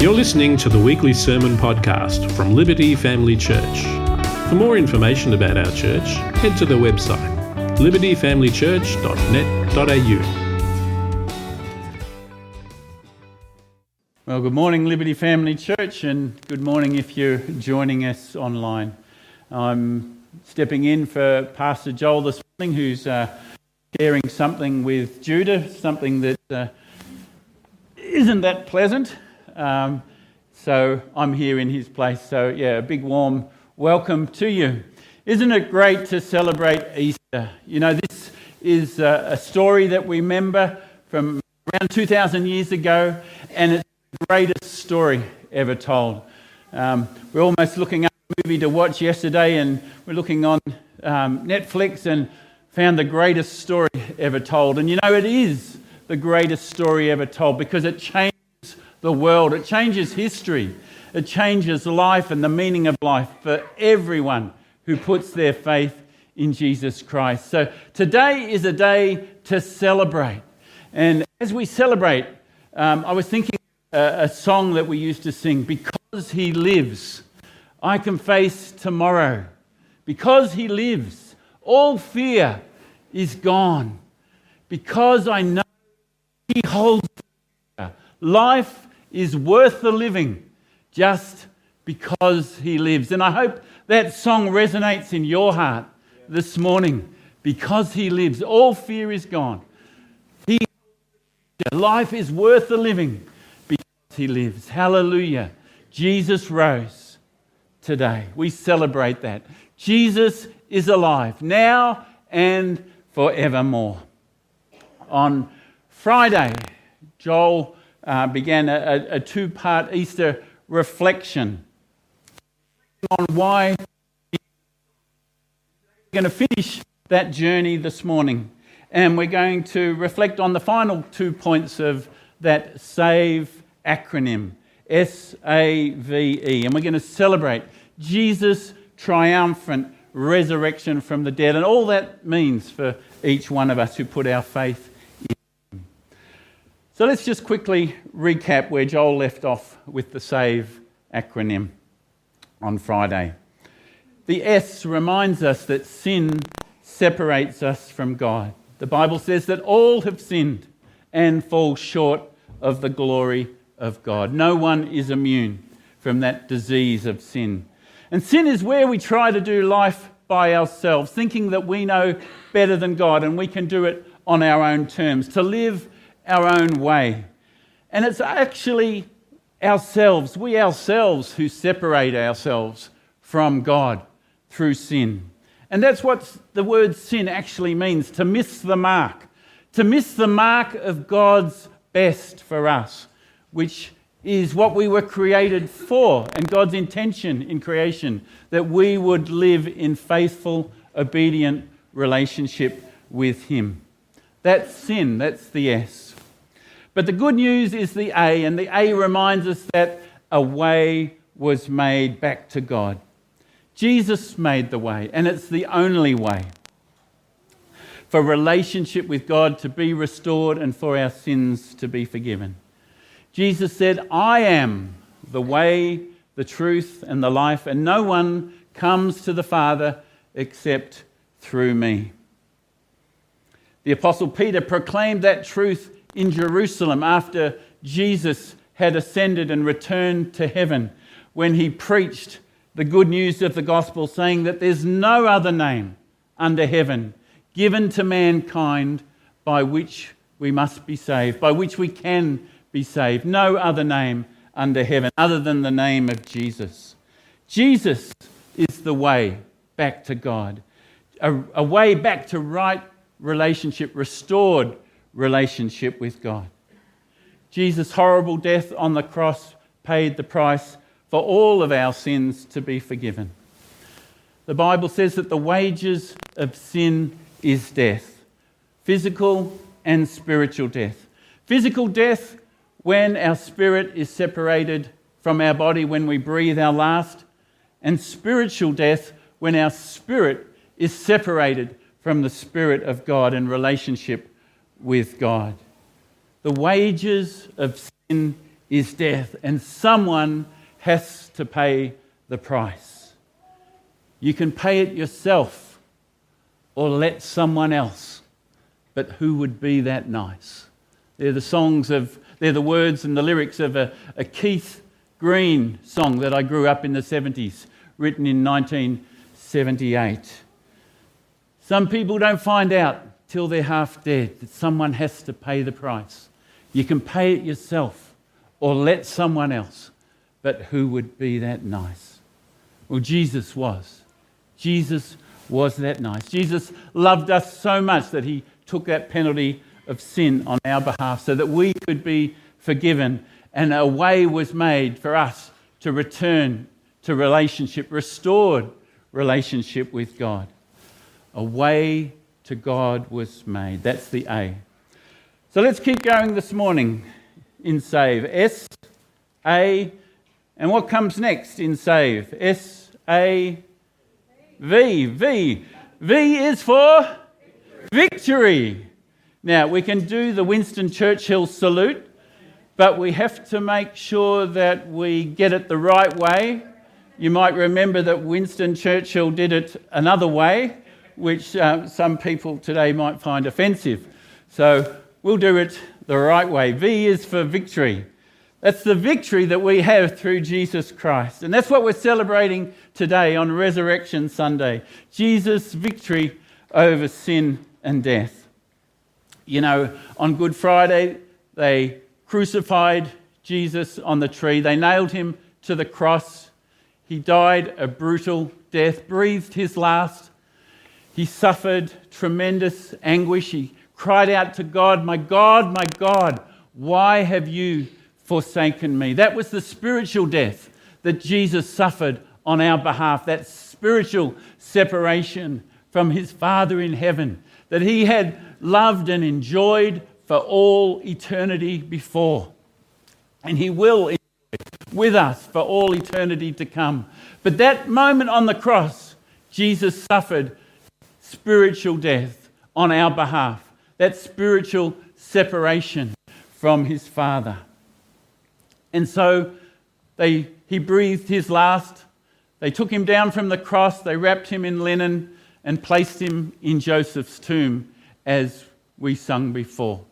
You're listening to the weekly sermon podcast from Liberty Family Church. For more information about our church, head to the website libertyfamilychurch.net.au. Well, good morning, Liberty Family Church, and good morning if you're joining us online. I'm stepping in for Pastor Joel this morning, who's uh, sharing something with Judah, something that uh, not that pleasant. Um, so I'm here in his place. So, yeah, a big warm welcome to you. Isn't it great to celebrate Easter? You know, this is a, a story that we remember from around 2,000 years ago, and it's the greatest story ever told. Um, we're almost looking up a movie to watch yesterday, and we're looking on um, Netflix and found the greatest story ever told. And you know, it is the greatest story ever told because it changes the world, it changes history, it changes life and the meaning of life for everyone who puts their faith in Jesus Christ. So today is a day to celebrate. And as we celebrate, um, I was thinking a, a song that we used to sing Because He Lives, I can face tomorrow. Because He lives, all fear is gone. Because I know He holds life is worth the living just because He lives. And I hope that song resonates in your heart this morning. Because He lives, all fear is gone. He, life is worth the living because He lives. Hallelujah. Jesus rose today. We celebrate that. Jesus is alive now and forevermore. On Friday, Joel uh, began a, a two part Easter reflection on why we're going to finish that journey this morning. And we're going to reflect on the final two points of that SAVE acronym S A V E. And we're going to celebrate Jesus' triumphant resurrection from the dead and all that means for each one of us who put our faith so let's just quickly recap where Joel left off with the SAVE acronym on Friday. The S reminds us that sin separates us from God. The Bible says that all have sinned and fall short of the glory of God. No one is immune from that disease of sin. And sin is where we try to do life by ourselves, thinking that we know better than God and we can do it on our own terms, to live our own way. And it's actually ourselves, we ourselves, who separate ourselves from God through sin. And that's what the word sin actually means to miss the mark, to miss the mark of God's best for us, which is what we were created for and God's intention in creation, that we would live in faithful, obedient relationship with Him. That's sin, that's the S. But the good news is the A, and the A reminds us that a way was made back to God. Jesus made the way, and it's the only way for relationship with God to be restored and for our sins to be forgiven. Jesus said, I am the way, the truth, and the life, and no one comes to the Father except through me. The Apostle Peter proclaimed that truth in Jerusalem after Jesus had ascended and returned to heaven when he preached the good news of the gospel, saying that there's no other name under heaven given to mankind by which we must be saved, by which we can be saved. No other name under heaven other than the name of Jesus. Jesus is the way back to God, a, a way back to right relationship, restored relationship with God. Jesus' horrible death on the cross paid the price for all of our sins to be forgiven. The Bible says that the wages of sin is death physical and spiritual death. Physical death when our spirit is separated from our body when we breathe our last, and spiritual death when our spirit is separated from the Spirit of God in relationship with God. The wages of sin is death, and someone has to pay the price. You can pay it yourself or let someone else, but who would be that nice? They're the songs of, they're the words and the lyrics of a, a Keith Green song that I grew up in the 70s, written in 1978. Some people don't find out till they're half dead that someone has to pay the price. You can pay it yourself or let someone else, but who would be that nice? Well, Jesus was. Jesus was that nice. Jesus loved us so much that he took that penalty of sin on our behalf so that we could be forgiven and a way was made for us to return to relationship, restored relationship with God. A way to God was made. That's the A. So let's keep going this morning in save. S, A, and what comes next in save? S, A, V. V. V is for victory. Now, we can do the Winston Churchill salute, but we have to make sure that we get it the right way. You might remember that Winston Churchill did it another way, which uh, some people today might find offensive. So we'll do it the right way. V is for victory. That's the victory that we have through Jesus Christ. And that's what we're celebrating today on Resurrection Sunday Jesus' victory over sin and death. You know, on Good Friday, they crucified Jesus on the tree, they nailed him to the cross. He died a brutal death, breathed his last. He suffered tremendous anguish. He cried out to God, My God, my God, why have you forsaken me? That was the spiritual death that Jesus suffered on our behalf, that spiritual separation from his Father in heaven that he had loved and enjoyed for all eternity before. And he will enjoy with us for all eternity to come. But that moment on the cross, Jesus suffered spiritual death on our behalf, that spiritual separation from his Father. And so they, he breathed his last. They took him down from the cross, they wrapped him in linen and placed him in Joseph's tomb, as we sung before.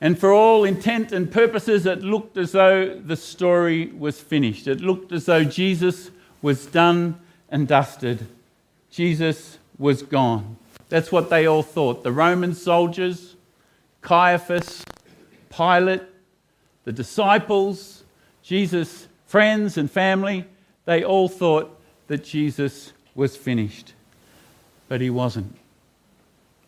And for all intent and purposes, it looked as though the story was finished. It looked as though Jesus was done and dusted. Jesus was gone. That's what they all thought. The Roman soldiers, Caiaphas, Pilate, the disciples, Jesus' friends and family, they all thought that Jesus was finished but he wasn't.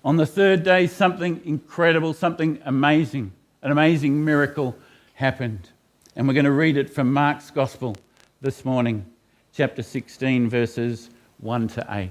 On the third day, something incredible, something amazing, an amazing miracle happened. And we're going to read it from Mark's Gospel this morning, chapter 16, verses 1 to 8.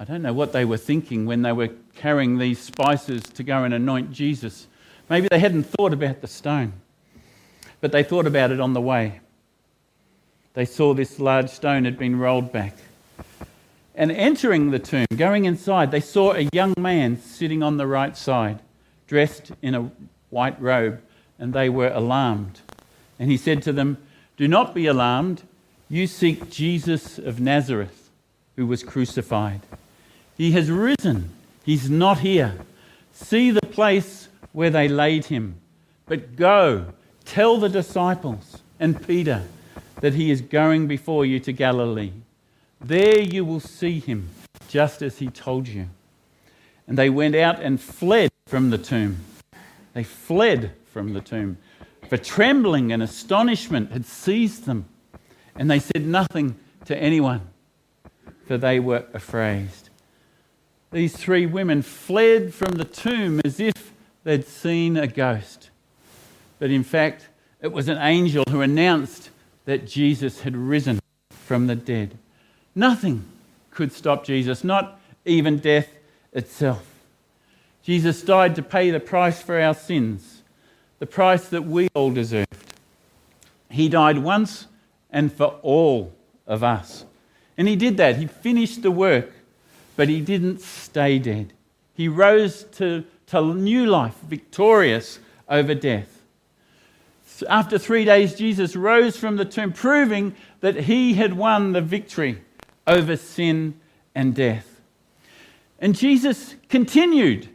I don't know what they were thinking when they were carrying these spices to go and anoint Jesus. Maybe they hadn't thought about the stone, but they thought about it on the way. They saw this large stone had been rolled back. And entering the tomb, going inside, they saw a young man sitting on the right side, dressed in a white robe, and they were alarmed. And he said to them, Do not be alarmed. You seek Jesus of Nazareth, who was crucified. He has risen. He's not here. See the place where they laid him. But go, tell the disciples and Peter that he is going before you to Galilee. There you will see him, just as he told you. And they went out and fled from the tomb. They fled from the tomb, for trembling and astonishment had seized them. And they said nothing to anyone, for they were afraid. These three women fled from the tomb as if they'd seen a ghost. but in fact, it was an angel who announced that Jesus had risen from the dead. Nothing could stop Jesus, not even death itself. Jesus died to pay the price for our sins, the price that we all deserved. He died once and for all of us. And he did that. He finished the work, but he didn't stay dead. He rose to, to new life, victorious over death. After three days, Jesus rose from the tomb, proving that he had won the victory over sin and death. And Jesus continued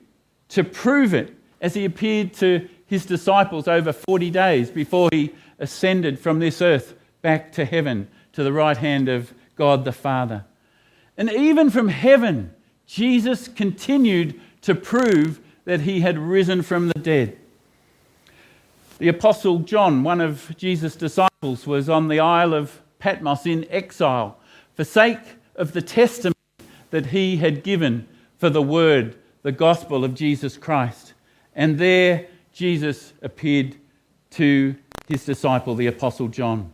to prove it as he appeared to his disciples over 40 days before he ascended from this earth back to heaven to the right hand of God the Father. And even from heaven, Jesus continued to prove that he had risen from the dead. The Apostle John, one of Jesus' disciples, was on the Isle of Patmos in exile for sake of the testimony that he had given for the word, the gospel of Jesus Christ. And there Jesus appeared to his disciple, the Apostle John.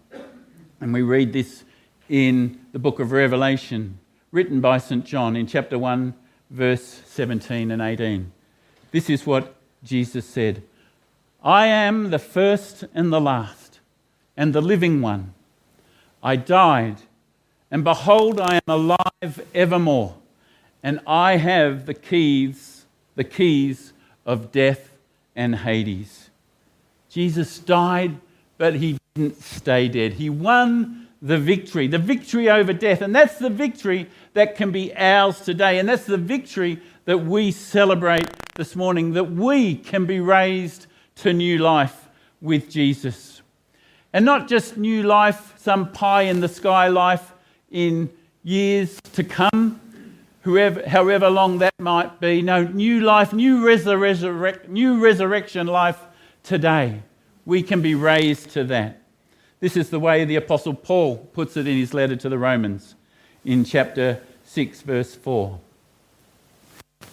And we read this in the book of Revelation, written by St. John in chapter 1, verse 17 and 18. This is what Jesus said I am the first and the last, and the living one. I died, and behold, I am alive evermore, and I have the keys, the keys of death and Hades. Jesus died, but he didn't stay dead. He won the victory, the victory over death. And that's the victory that can be ours today. And that's the victory that we celebrate this morning, that we can be raised to new life with Jesus. And not just new life, some pie in the sky life in years to come, whoever, however long that might be. No, new life, new, resurrect, new resurrection life today. We can be raised to that. This is the way the Apostle Paul puts it in his letter to the Romans in chapter 6, verse 4.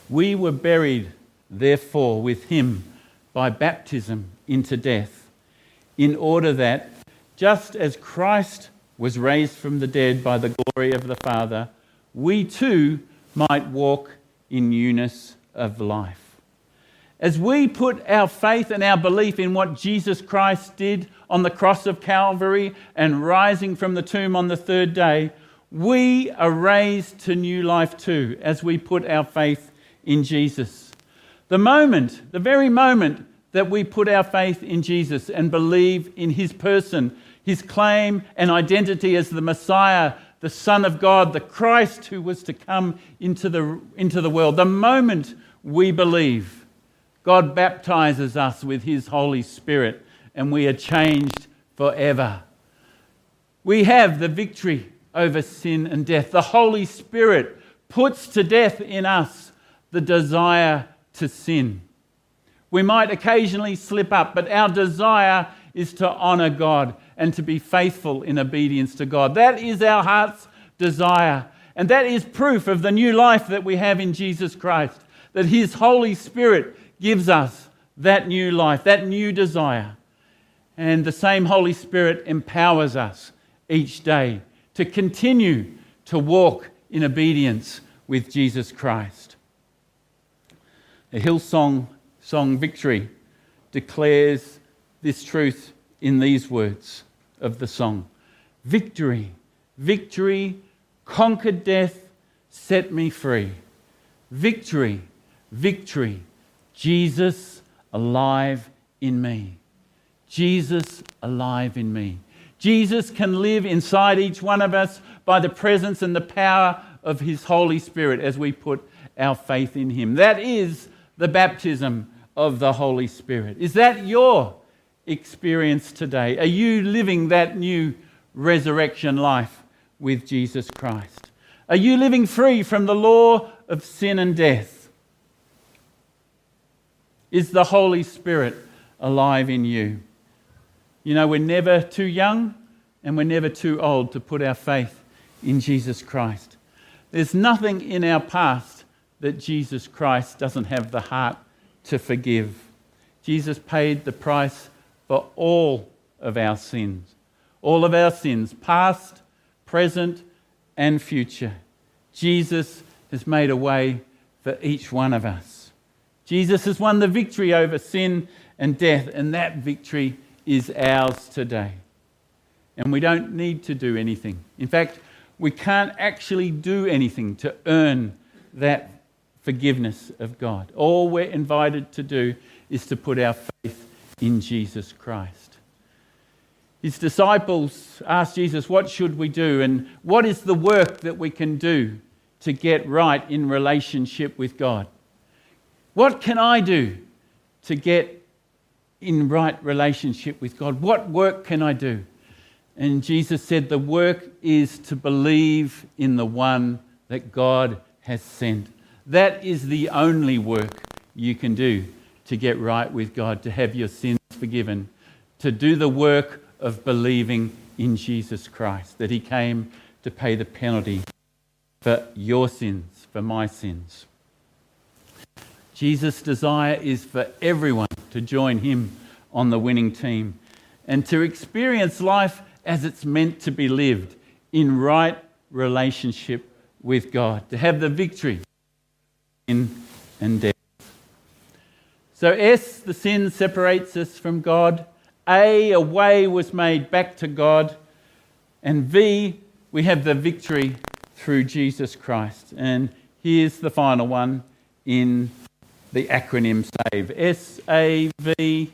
We were buried, therefore, with him by baptism into death, in order that, just as Christ was raised from the dead by the glory of the Father, we too might walk in newness of life. As we put our faith and our belief in what Jesus Christ did on the cross of Calvary and rising from the tomb on the third day, we are raised to new life too as we put our faith in Jesus. The moment, the very moment that we put our faith in Jesus and believe in his person, his claim and identity as the Messiah, the Son of God, the Christ who was to come into the, into the world, the moment we believe, God baptizes us with His Holy Spirit and we are changed forever. We have the victory over sin and death. The Holy Spirit puts to death in us the desire to sin. We might occasionally slip up, but our desire is to honor God and to be faithful in obedience to God. That is our heart's desire. And that is proof of the new life that we have in Jesus Christ, that His Holy Spirit gives us that new life, that new desire. And the same Holy Spirit empowers us each day to continue to walk in obedience with Jesus Christ. The Hillsong song Victory declares this truth in these words of the song Victory, victory, conquered death, set me free. Victory, victory, Jesus alive in me. Jesus alive in me. Jesus can live inside each one of us by the presence and the power of His Holy Spirit as we put our faith in Him. That is the baptism of the Holy Spirit. Is that your experience today? Are you living that new resurrection life with Jesus Christ? Are you living free from the law of sin and death? Is the Holy Spirit alive in you? You know, we're never too young and we're never too old to put our faith in Jesus Christ. There's nothing in our past that Jesus Christ doesn't have the heart to forgive. Jesus paid the price for all of our sins. All of our sins, past, present, and future. Jesus has made a way for each one of us. Jesus has won the victory over sin and death, and that victory is ours today. And we don't need to do anything. In fact, we can't actually do anything to earn that forgiveness of God. All we're invited to do is to put our faith in Jesus Christ. His disciples asked Jesus, What should we do? And what is the work that we can do to get right in relationship with God? What can I do to get in right relationship with God? What work can I do? And Jesus said, The work is to believe in the one that God has sent. That is the only work you can do to get right with God, to have your sins forgiven, to do the work of believing in Jesus Christ, that He came to pay the penalty for your sins, for my sins. Jesus' desire is for everyone to join Him on the winning team and to experience life as it's meant to be lived in right relationship with God, to have the victory in and death. So, S, the sin separates us from God. A, a way was made back to God. And V, we have the victory through Jesus Christ. And here's the final one in the acronym SAVE S A V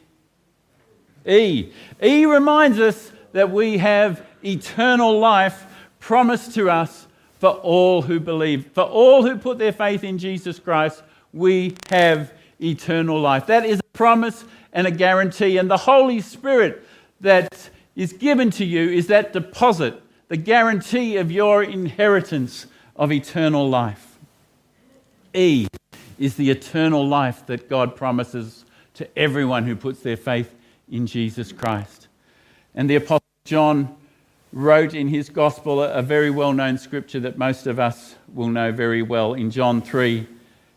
E. E reminds us that we have eternal life promised to us for all who believe. For all who put their faith in Jesus Christ, we have eternal life. That is a promise and a guarantee. And the Holy Spirit that is given to you is that deposit, the guarantee of your inheritance of eternal life. E is the eternal life that God promises to everyone who puts their faith in Jesus Christ. And the Apostle John wrote in his gospel a very well known scripture that most of us will know very well in John 3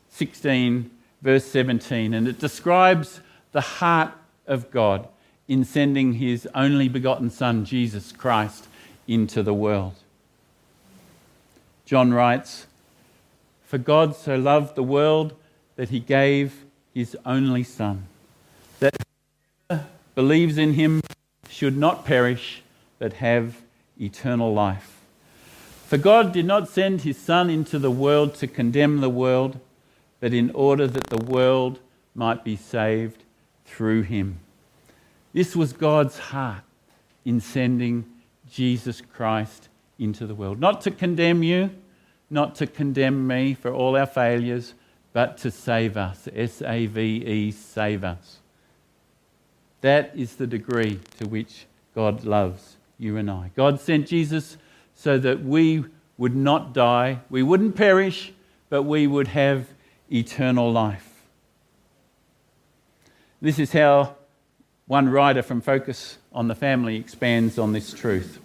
16, verse 17. And it describes the heart of God in sending his only begotten Son, Jesus Christ, into the world. John writes, For God so loved the world that he gave his only Son, that whoever believes in him should not perish, but have eternal life. For God did not send his Son into the world to condemn the world, but in order that the world might be saved through him. This was God's heart in sending Jesus Christ into the world. Not to condemn you, not to condemn me for all our failures, but to save us. S A V E, save us. That is the degree to which God loves you and I. God sent Jesus so that we would not die, we wouldn't perish, but we would have eternal life. This is how one writer from Focus on the Family expands on this truth.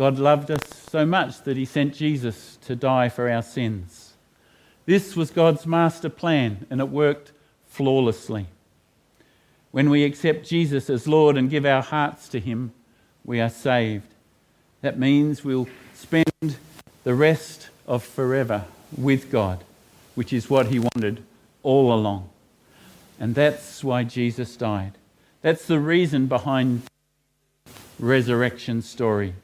God loved us so much that he sent Jesus to die for our sins. This was God's master plan, and it worked flawlessly. When we accept Jesus as Lord and give our hearts to him, we are saved. That means we'll spend the rest of forever with God, which is what he wanted all along. And that's why Jesus died. That's the reason behind resurrection story.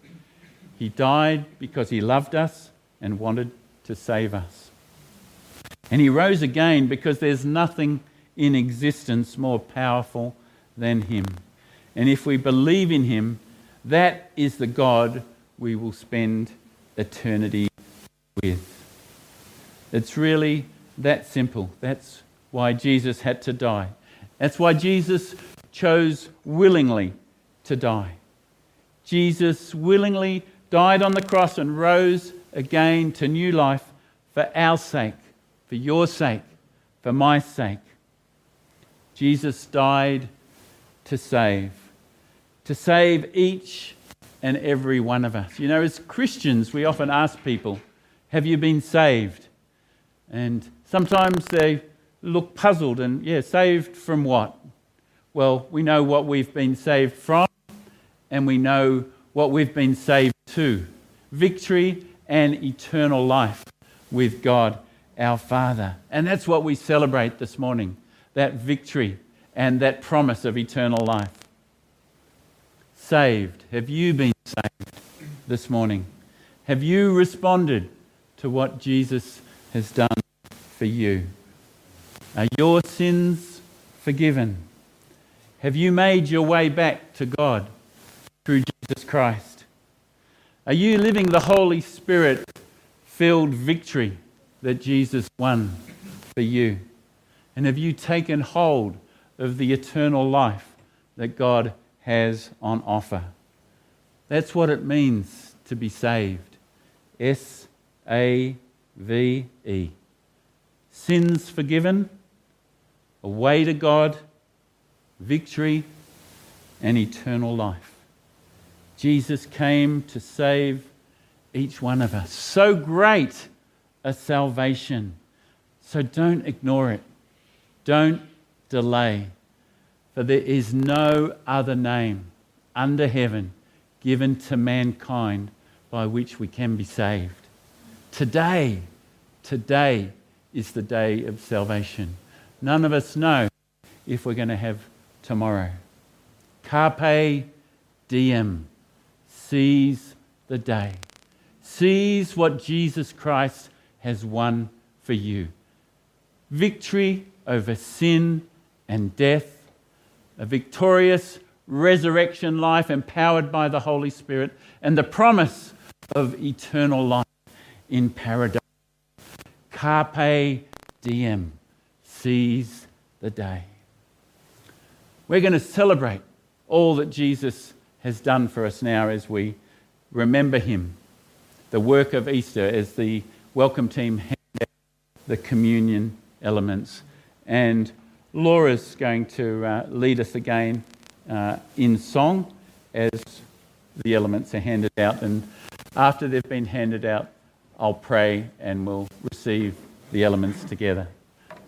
He died because he loved us and wanted to save us. And he rose again because there's nothing in existence more powerful than him. And if we believe in him, that is the God we will spend eternity with. It's really that simple. That's why Jesus had to die. That's why Jesus chose willingly to die. Jesus willingly died on the cross and rose again to new life for our sake, for your sake, for my sake. Jesus died to save, to save each and every one of us. You know, as Christians, we often ask people, Have you been saved? And sometimes they look puzzled and, yeah, saved from what? Well, we know what we've been saved from, and we know what we've been saved to victory and eternal life with God our Father. And that's what we celebrate this morning that victory and that promise of eternal life. Saved. Have you been saved this morning? Have you responded to what Jesus has done for you? Are your sins forgiven? Have you made your way back to God Jesus Christ? Are you living the Holy Spirit filled victory that Jesus won for you? And have you taken hold of the eternal life that God has on offer? That's what it means to be saved. S A V E. Sins forgiven, a way to God, victory, and eternal life. Jesus came to save each one of us. So great a salvation. So don't ignore it. Don't delay. For there is no other name under heaven given to mankind by which we can be saved. Today, today is the day of salvation. None of us know if we're going to have tomorrow. Carpe diem. Seize the day. Seize what Jesus Christ has won for you. Victory over sin and death, a victorious resurrection life empowered by the Holy Spirit, and the promise of eternal life in paradise. Carpe diem. Seize the day. We're going to celebrate all that Jesus has done for us now as we remember him. The work of Easter as the welcome team hand out the communion elements. And Laura's going to uh, lead us again uh, in song as the elements are handed out. And after they've been handed out, I'll pray and we'll receive the elements together.